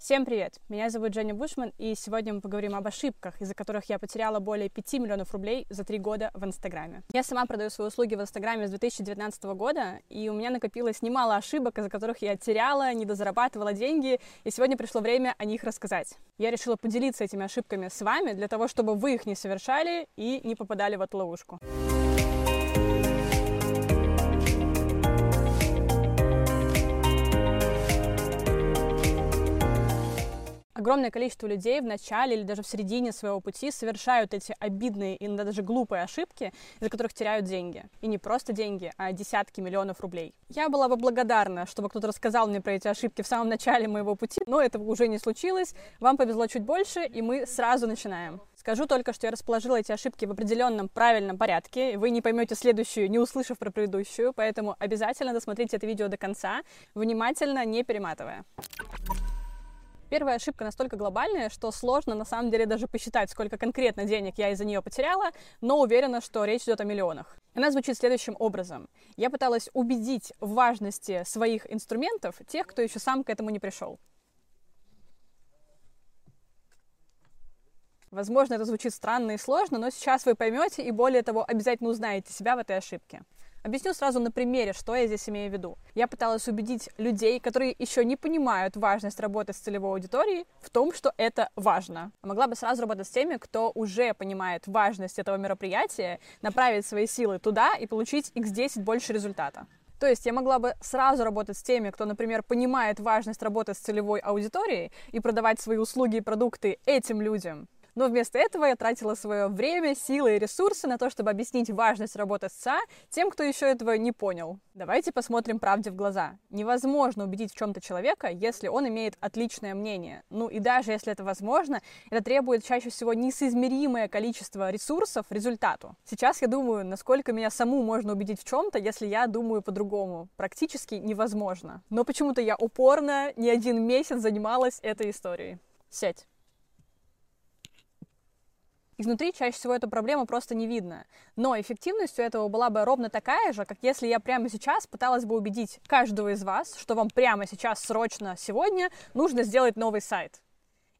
Всем привет! Меня зовут Женя Бушман, и сегодня мы поговорим об ошибках, из-за которых я потеряла более 5 миллионов рублей за 3 года в Инстаграме. Я сама продаю свои услуги в Инстаграме с 2019 года, и у меня накопилось немало ошибок, из-за которых я теряла, недозарабатывала деньги, и сегодня пришло время о них рассказать. Я решила поделиться этими ошибками с вами, для того, чтобы вы их не совершали и не попадали в эту ловушку. Огромное количество людей в начале или даже в середине своего пути совершают эти обидные и иногда даже глупые ошибки, из-за которых теряют деньги. И не просто деньги, а десятки миллионов рублей. Я была бы благодарна, чтобы кто-то рассказал мне про эти ошибки в самом начале моего пути, но этого уже не случилось. Вам повезло чуть больше, и мы сразу начинаем. Скажу только, что я расположила эти ошибки в определенном правильном порядке. Вы не поймете следующую, не услышав про предыдущую, поэтому обязательно досмотрите это видео до конца, внимательно не перематывая. Первая ошибка настолько глобальная, что сложно на самом деле даже посчитать, сколько конкретно денег я из-за нее потеряла, но уверена, что речь идет о миллионах. Она звучит следующим образом. Я пыталась убедить в важности своих инструментов тех, кто еще сам к этому не пришел. Возможно, это звучит странно и сложно, но сейчас вы поймете и более того, обязательно узнаете себя в этой ошибке. Объясню сразу на примере, что я здесь имею в виду. Я пыталась убедить людей, которые еще не понимают важность работы с целевой аудиторией, в том, что это важно. Могла бы сразу работать с теми, кто уже понимает важность этого мероприятия, направить свои силы туда и получить x10 больше результата. То есть я могла бы сразу работать с теми, кто, например, понимает важность работы с целевой аудиторией и продавать свои услуги и продукты этим людям, но вместо этого я тратила свое время, силы и ресурсы на то, чтобы объяснить важность работы с СА тем, кто еще этого не понял. Давайте посмотрим правде в глаза. Невозможно убедить в чем-то человека, если он имеет отличное мнение. Ну и даже если это возможно, это требует чаще всего несоизмеримое количество ресурсов результату. Сейчас я думаю, насколько меня саму можно убедить в чем-то, если я думаю по-другому. Практически невозможно. Но почему-то я упорно не один месяц занималась этой историей. Сядь. Изнутри чаще всего эту проблему просто не видно. Но эффективность у этого была бы ровно такая же, как если я прямо сейчас пыталась бы убедить каждого из вас, что вам прямо сейчас, срочно, сегодня нужно сделать новый сайт.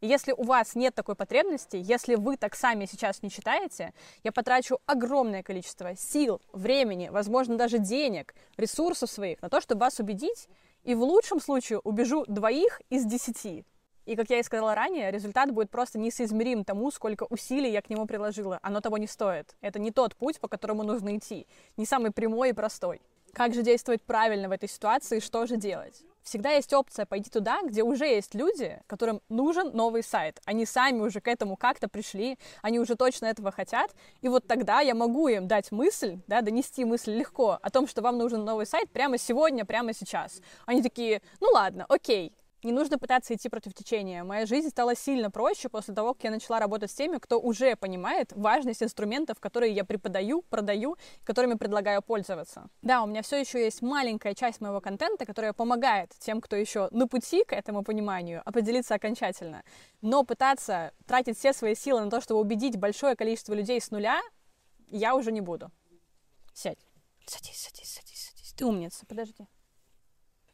И если у вас нет такой потребности, если вы так сами сейчас не читаете, я потрачу огромное количество сил, времени, возможно, даже денег, ресурсов своих на то, чтобы вас убедить, и в лучшем случае убежу двоих из десяти. И, как я и сказала ранее, результат будет просто несоизмерим тому, сколько усилий я к нему приложила. Оно того не стоит. Это не тот путь, по которому нужно идти. Не самый прямой и простой. Как же действовать правильно в этой ситуации и что же делать? Всегда есть опция пойти туда, где уже есть люди, которым нужен новый сайт. Они сами уже к этому как-то пришли, они уже точно этого хотят. И вот тогда я могу им дать мысль, да, донести мысль легко о том, что вам нужен новый сайт прямо сегодня, прямо сейчас. Они такие, ну ладно, окей, не нужно пытаться идти против течения. Моя жизнь стала сильно проще после того, как я начала работать с теми, кто уже понимает важность инструментов, которые я преподаю, продаю, которыми предлагаю пользоваться. Да, у меня все еще есть маленькая часть моего контента, которая помогает тем, кто еще на пути к этому пониманию, определиться окончательно. Но пытаться тратить все свои силы на то, чтобы убедить большое количество людей с нуля, я уже не буду. Сядь. Садись, садись, садись, садись. Ты умница, подожди.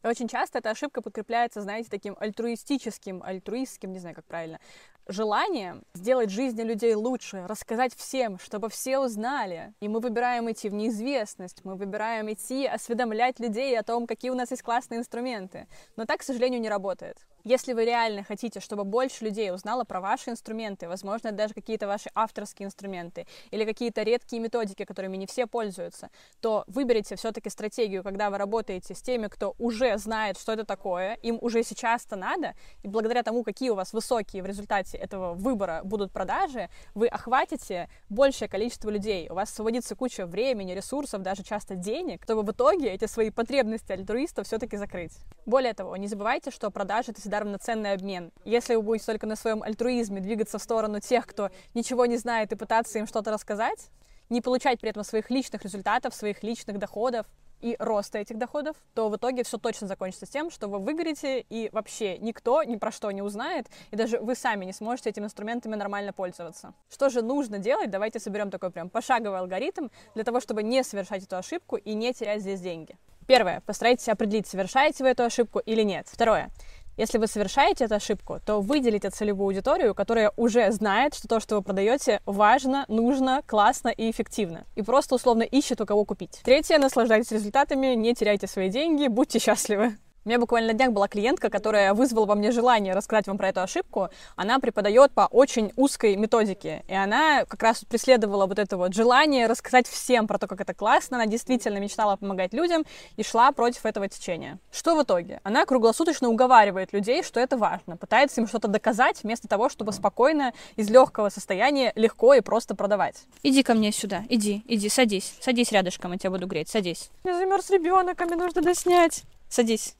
Очень часто эта ошибка подкрепляется, знаете, таким альтруистическим, альтруистским, не знаю, как правильно, желанием сделать жизни людей лучше, рассказать всем, чтобы все узнали. И мы выбираем идти в неизвестность, мы выбираем идти осведомлять людей о том, какие у нас есть классные инструменты. Но так, к сожалению, не работает. Если вы реально хотите, чтобы больше людей узнало про ваши инструменты, возможно, даже какие-то ваши авторские инструменты или какие-то редкие методики, которыми не все пользуются, то выберите все-таки стратегию, когда вы работаете с теми, кто уже знает, что это такое, им уже сейчас-то надо, и благодаря тому, какие у вас высокие в результате этого выбора будут продажи, вы охватите большее количество людей, у вас освободится куча времени, ресурсов, даже часто денег, чтобы в итоге эти свои потребности альтруиста все-таки закрыть. Более того, не забывайте, что продажи — это всегда равноценный обмен. Если вы будете только на своем альтруизме двигаться в сторону тех, кто ничего не знает, и пытаться им что-то рассказать, не получать при этом своих личных результатов, своих личных доходов и роста этих доходов, то в итоге все точно закончится тем, что вы выгорите, и вообще никто ни про что не узнает, и даже вы сами не сможете этими инструментами нормально пользоваться. Что же нужно делать? Давайте соберем такой прям пошаговый алгоритм для того, чтобы не совершать эту ошибку и не терять здесь деньги. Первое. Постарайтесь определить, совершаете вы эту ошибку или нет. Второе Если вы совершаете эту ошибку, то выделите целевую аудиторию, которая уже знает, что то, что вы продаете, важно, нужно, классно и эффективно. И просто условно ищет у кого купить. Третье, наслаждайтесь результатами, не теряйте свои деньги, будьте счастливы. У меня буквально на днях была клиентка, которая вызвала во мне желание рассказать вам про эту ошибку. Она преподает по очень узкой методике. И она как раз преследовала вот это вот желание рассказать всем про то, как это классно. Она действительно мечтала помогать людям и шла против этого течения. Что в итоге? Она круглосуточно уговаривает людей, что это важно. Пытается им что-то доказать, вместо того, чтобы спокойно, из легкого состояния, легко и просто продавать. Иди ко мне сюда. Иди, иди, садись. Садись рядышком, я тебя буду греть. Садись. Меня замерз ребенок, а мне нужно доснять. Садись.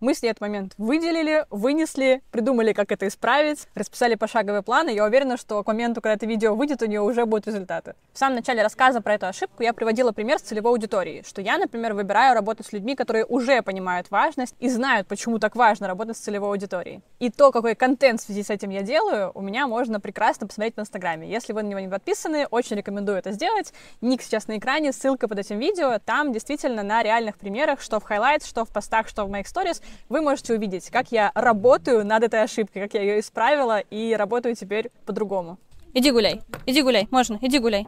Мы с ней этот момент выделили, вынесли, придумали, как это исправить, расписали пошаговый план, и я уверена, что к моменту, когда это видео выйдет, у нее уже будут результаты. В самом начале рассказа про эту ошибку я приводила пример с целевой аудиторией, что я, например, выбираю работать с людьми, которые уже понимают важность и знают, почему так важно работать с целевой аудиторией. И то, какой контент в связи с этим я делаю, у меня можно прекрасно посмотреть в Инстаграме. Если вы на него не подписаны, очень рекомендую это сделать. Ник сейчас на экране, ссылка под этим видео. Там действительно на реальных примерах, что в highlights, что в постах, что в моих сторис, вы можете увидеть, как я работаю над этой ошибкой, как я ее исправила и работаю теперь по-другому. Иди гуляй, иди гуляй, можно, иди гуляй.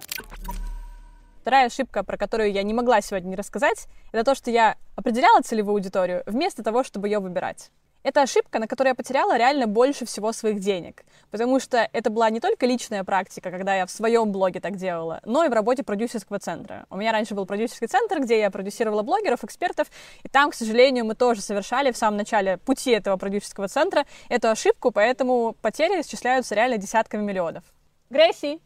Вторая ошибка, про которую я не могла сегодня не рассказать, это то, что я определяла целевую аудиторию вместо того, чтобы ее выбирать. Это ошибка, на которой я потеряла реально больше всего своих денег, потому что это была не только личная практика, когда я в своем блоге так делала, но и в работе продюсерского центра. У меня раньше был продюсерский центр, где я продюсировала блогеров, экспертов, и там, к сожалению, мы тоже совершали в самом начале пути этого продюсерского центра эту ошибку, поэтому потери исчисляются реально десятками миллионов. Грейси!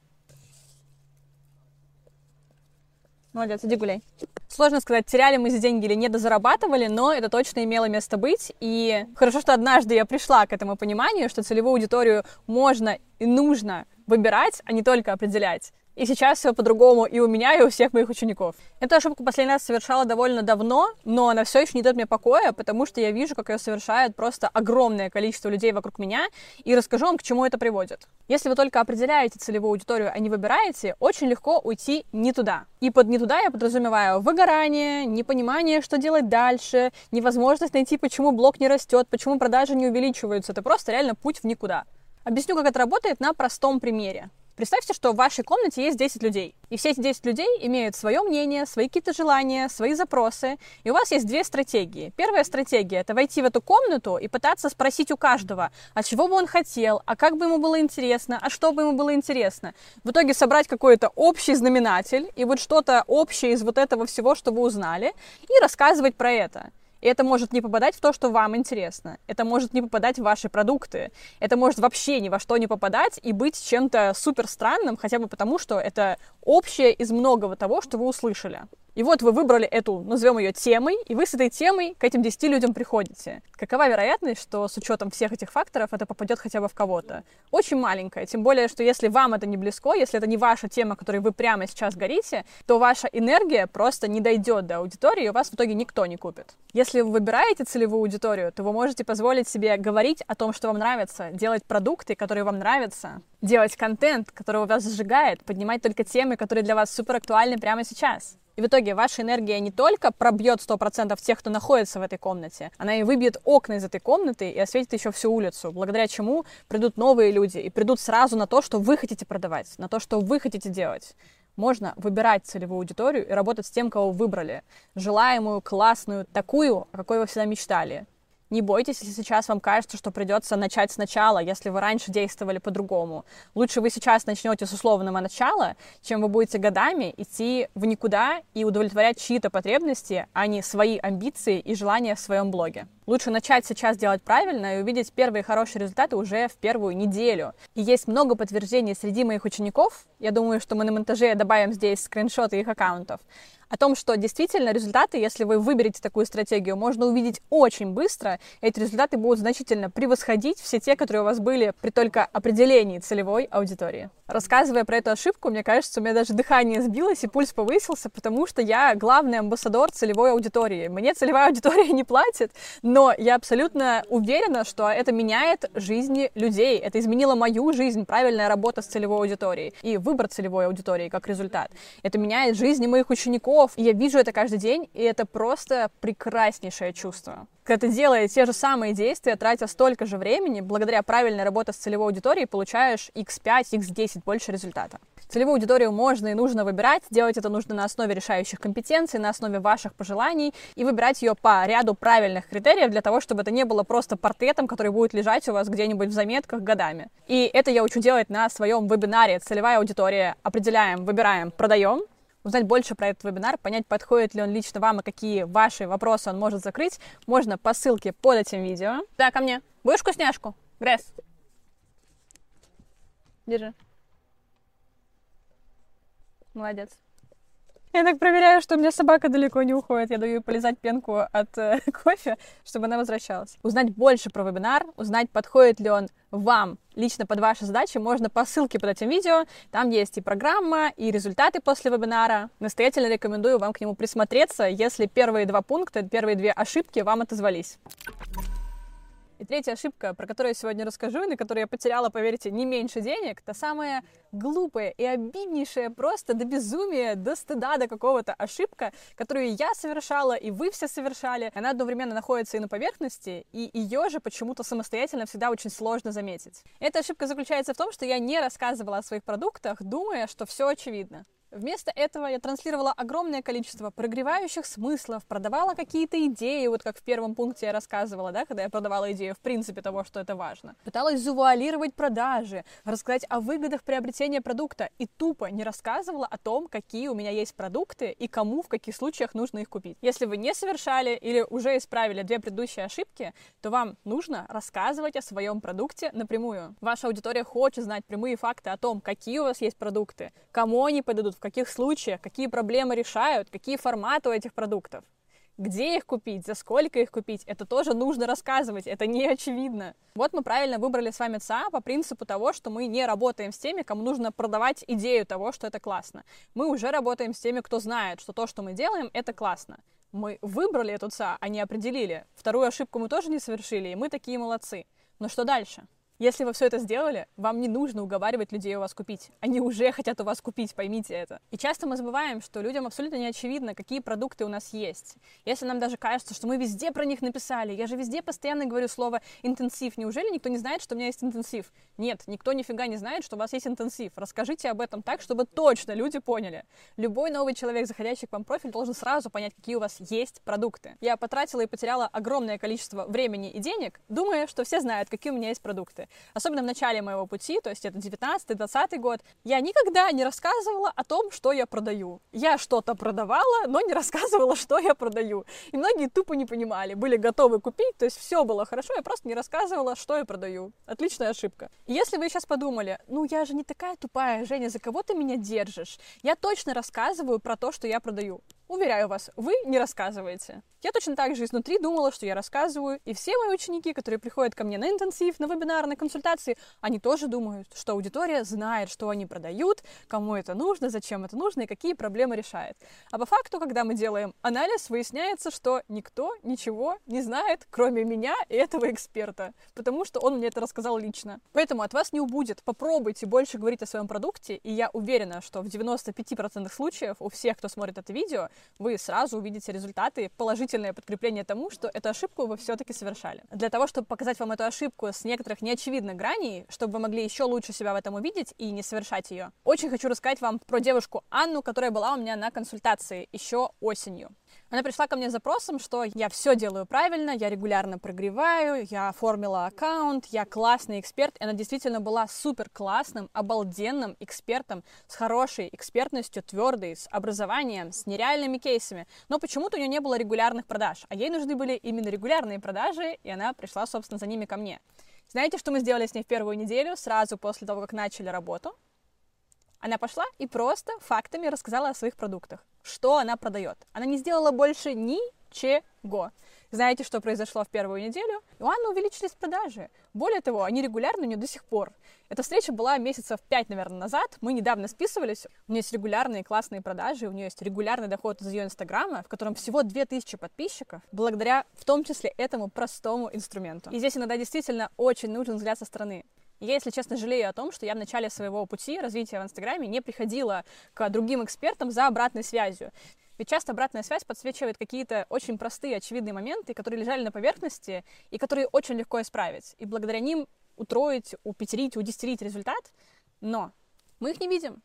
Молодец, иди гуляй. Сложно сказать, теряли мы эти деньги или не дозарабатывали, но это точно имело место быть. И хорошо, что однажды я пришла к этому пониманию, что целевую аудиторию можно и нужно выбирать, а не только определять. И сейчас все по-другому и у меня, и у всех моих учеников. Эту ошибку последний раз совершала довольно давно, но она все еще не дает мне покоя, потому что я вижу, как ее совершает просто огромное количество людей вокруг меня, и расскажу вам, к чему это приводит. Если вы только определяете целевую аудиторию, а не выбираете, очень легко уйти не туда. И под не туда я подразумеваю выгорание, непонимание, что делать дальше, невозможность найти, почему блок не растет, почему продажи не увеличиваются. Это просто реально путь в никуда. Объясню, как это работает на простом примере. Представьте, что в вашей комнате есть 10 людей, и все эти 10 людей имеют свое мнение, свои какие-то желания, свои запросы, и у вас есть две стратегии. Первая стратегия — это войти в эту комнату и пытаться спросить у каждого, а чего бы он хотел, а как бы ему было интересно, а что бы ему было интересно. В итоге собрать какой-то общий знаменатель и вот что-то общее из вот этого всего, что вы узнали, и рассказывать про это. И это может не попадать в то, что вам интересно. Это может не попадать в ваши продукты. Это может вообще ни во что не попадать и быть чем-то супер странным, хотя бы потому, что это общее из многого того, что вы услышали. И вот вы выбрали эту, назовем ее темой, и вы с этой темой к этим 10 людям приходите. Какова вероятность, что с учетом всех этих факторов это попадет хотя бы в кого-то? Очень маленькая. Тем более, что если вам это не близко, если это не ваша тема, которой вы прямо сейчас горите, то ваша энергия просто не дойдет до аудитории, и у вас в итоге никто не купит. Если вы выбираете целевую аудиторию, то вы можете позволить себе говорить о том, что вам нравится, делать продукты, которые вам нравятся, делать контент, который вас сжигает, поднимать только темы, которые для вас супер актуальны прямо сейчас. И в итоге ваша энергия не только пробьет 100% тех, кто находится в этой комнате, она и выбьет окна из этой комнаты и осветит еще всю улицу, благодаря чему придут новые люди и придут сразу на то, что вы хотите продавать, на то, что вы хотите делать. Можно выбирать целевую аудиторию и работать с тем, кого выбрали. Желаемую, классную, такую, о какой вы всегда мечтали. Не бойтесь, если сейчас вам кажется, что придется начать сначала, если вы раньше действовали по-другому. Лучше вы сейчас начнете с условного начала, чем вы будете годами идти в никуда и удовлетворять чьи-то потребности, а не свои амбиции и желания в своем блоге. Лучше начать сейчас делать правильно и увидеть первые хорошие результаты уже в первую неделю. И есть много подтверждений среди моих учеников. Я думаю, что мы на монтаже добавим здесь скриншоты их аккаунтов о том, что действительно результаты, если вы выберете такую стратегию, можно увидеть очень быстро. Эти результаты будут значительно превосходить все те, которые у вас были при только определении целевой аудитории. Рассказывая про эту ошибку, мне кажется, у меня даже дыхание сбилось и пульс повысился, потому что я главный амбассадор целевой аудитории. Мне целевая аудитория не платит, но я абсолютно уверена, что это меняет жизни людей. Это изменило мою жизнь, правильная работа с целевой аудиторией и выбор целевой аудитории как результат. Это меняет жизни моих учеников. И я вижу это каждый день, и это просто прекраснейшее чувство. Когда ты делаешь те же самые действия, тратя столько же времени, благодаря правильной работе с целевой аудиторией, получаешь x5, x10 больше результата. Целевую аудиторию можно и нужно выбирать. Делать это нужно на основе решающих компетенций, на основе ваших пожеланий и выбирать ее по ряду правильных критериев для того, чтобы это не было просто портретом, который будет лежать у вас где-нибудь в заметках годами. И это я учу делать на своем вебинаре «Целевая аудитория». Определяем, выбираем, продаем, узнать больше про этот вебинар, понять, подходит ли он лично вам и какие ваши вопросы он может закрыть, можно по ссылке под этим видео. Да, ко мне. Будешь вкусняшку? Гресс. Держи. Молодец. Я так проверяю, что у меня собака далеко не уходит. Я даю ей полезать пенку от э, кофе, чтобы она возвращалась. Узнать больше про вебинар, узнать, подходит ли он вам лично под ваши задачи, можно по ссылке под этим видео. Там есть и программа, и результаты после вебинара. Настоятельно рекомендую вам к нему присмотреться, если первые два пункта, первые две ошибки вам отозвались. Третья ошибка, про которую я сегодня расскажу, и на которую я потеряла, поверьте, не меньше денег, та самая глупая и обиднейшая просто до безумия, до стыда, до какого-то ошибка, которую я совершала, и вы все совершали. Она одновременно находится и на поверхности, и ее же почему-то самостоятельно всегда очень сложно заметить. Эта ошибка заключается в том, что я не рассказывала о своих продуктах, думая, что все очевидно. Вместо этого я транслировала огромное количество прогревающих смыслов, продавала какие-то идеи, вот как в первом пункте я рассказывала, да, когда я продавала идею в принципе того, что это важно. Пыталась завуалировать продажи, рассказать о выгодах приобретения продукта и тупо не рассказывала о том, какие у меня есть продукты и кому в каких случаях нужно их купить. Если вы не совершали или уже исправили две предыдущие ошибки, то вам нужно рассказывать о своем продукте напрямую. Ваша аудитория хочет знать прямые факты о том, какие у вас есть продукты, кому они подойдут, в каких случаях, какие проблемы решают, какие форматы у этих продуктов. Где их купить, за сколько их купить, это тоже нужно рассказывать, это не очевидно. Вот мы правильно выбрали с вами ЦА по принципу того, что мы не работаем с теми, кому нужно продавать идею того, что это классно. Мы уже работаем с теми, кто знает, что то, что мы делаем, это классно. Мы выбрали эту ЦА, а не определили. Вторую ошибку мы тоже не совершили, и мы такие молодцы. Но что дальше? Если вы все это сделали, вам не нужно уговаривать людей у вас купить. Они уже хотят у вас купить, поймите это. И часто мы забываем, что людям абсолютно не очевидно, какие продукты у нас есть. Если нам даже кажется, что мы везде про них написали, я же везде постоянно говорю слово интенсив, неужели никто не знает, что у меня есть интенсив? Нет, никто нифига не знает, что у вас есть интенсив. Расскажите об этом так, чтобы точно люди поняли. Любой новый человек, заходящий к вам в профиль, должен сразу понять, какие у вас есть продукты. Я потратила и потеряла огромное количество времени и денег, думая, что все знают, какие у меня есть продукты. Особенно в начале моего пути, то есть это 19-20 год, я никогда не рассказывала о том, что я продаю. Я что-то продавала, но не рассказывала, что я продаю. И многие тупо не понимали, были готовы купить, то есть все было хорошо, я просто не рассказывала, что я продаю. Отличная ошибка. И если вы сейчас подумали, ну я же не такая тупая, Женя, за кого ты меня держишь? Я точно рассказываю про то, что я продаю. Уверяю вас, вы не рассказываете. Я точно так же изнутри думала, что я рассказываю, и все мои ученики, которые приходят ко мне на интенсив, на вебинар, на консультации, они тоже думают, что аудитория знает, что они продают, кому это нужно, зачем это нужно и какие проблемы решает. А по факту, когда мы делаем анализ, выясняется, что никто ничего не знает, кроме меня и этого эксперта, потому что он мне это рассказал лично. Поэтому от вас не убудет. Попробуйте больше говорить о своем продукте, и я уверена, что в 95% случаев у всех, кто смотрит это видео, вы сразу увидите результаты, положительное подкрепление тому, что эту ошибку вы все-таки совершали. Для того, чтобы показать вам эту ошибку с некоторых неочевидных граней, чтобы вы могли еще лучше себя в этом увидеть и не совершать ее, очень хочу рассказать вам про девушку Анну, которая была у меня на консультации еще осенью. Она пришла ко мне с запросом, что я все делаю правильно, я регулярно прогреваю, я оформила аккаунт, я классный эксперт. И она действительно была супер классным, обалденным экспертом с хорошей экспертностью, твердой, с образованием, с нереальными кейсами. Но почему-то у нее не было регулярных продаж, а ей нужны были именно регулярные продажи, и она пришла, собственно, за ними ко мне. Знаете, что мы сделали с ней в первую неделю, сразу после того, как начали работу? Она пошла и просто фактами рассказала о своих продуктах, что она продает. Она не сделала больше ни Ничего. Знаете, что произошло в первую неделю? У Анны увеличились продажи. Более того, они регулярны у нее до сих пор. Эта встреча была месяцев пять, наверное, назад. Мы недавно списывались. У нее есть регулярные классные продажи, у нее есть регулярный доход из ее инстаграма, в котором всего 2000 подписчиков, благодаря в том числе этому простому инструменту. И здесь иногда действительно очень нужен взгляд со стороны. Я, если честно, жалею о том, что я в начале своего пути развития в Инстаграме не приходила к другим экспертам за обратной связью. Ведь часто обратная связь подсвечивает какие-то очень простые, очевидные моменты, которые лежали на поверхности и которые очень легко исправить. И благодаря ним утроить, упетерить, удестерить результат. Но мы их не видим.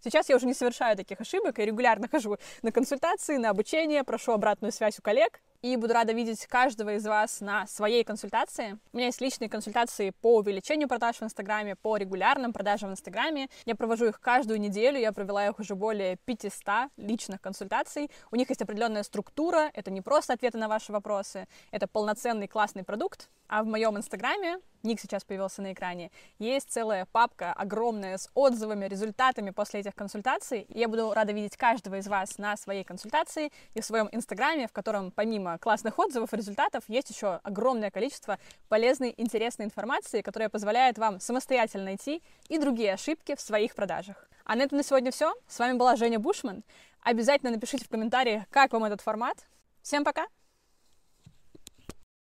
Сейчас я уже не совершаю таких ошибок и регулярно хожу на консультации, на обучение, прошу обратную связь у коллег, и буду рада видеть каждого из вас на своей консультации. У меня есть личные консультации по увеличению продаж в Инстаграме, по регулярным продажам в Инстаграме. Я провожу их каждую неделю, я провела их уже более 500 личных консультаций. У них есть определенная структура, это не просто ответы на ваши вопросы, это полноценный классный продукт. А в моем Инстаграме, ник сейчас появился на экране, есть целая папка огромная с отзывами, результатами после этих консультаций. И я буду рада видеть каждого из вас на своей консультации и в своем Инстаграме, в котором помимо классных отзывов и результатов есть еще огромное количество полезной, интересной информации, которая позволяет вам самостоятельно найти и другие ошибки в своих продажах. А на этом на сегодня все. С вами была Женя Бушман. Обязательно напишите в комментариях, как вам этот формат. Всем пока!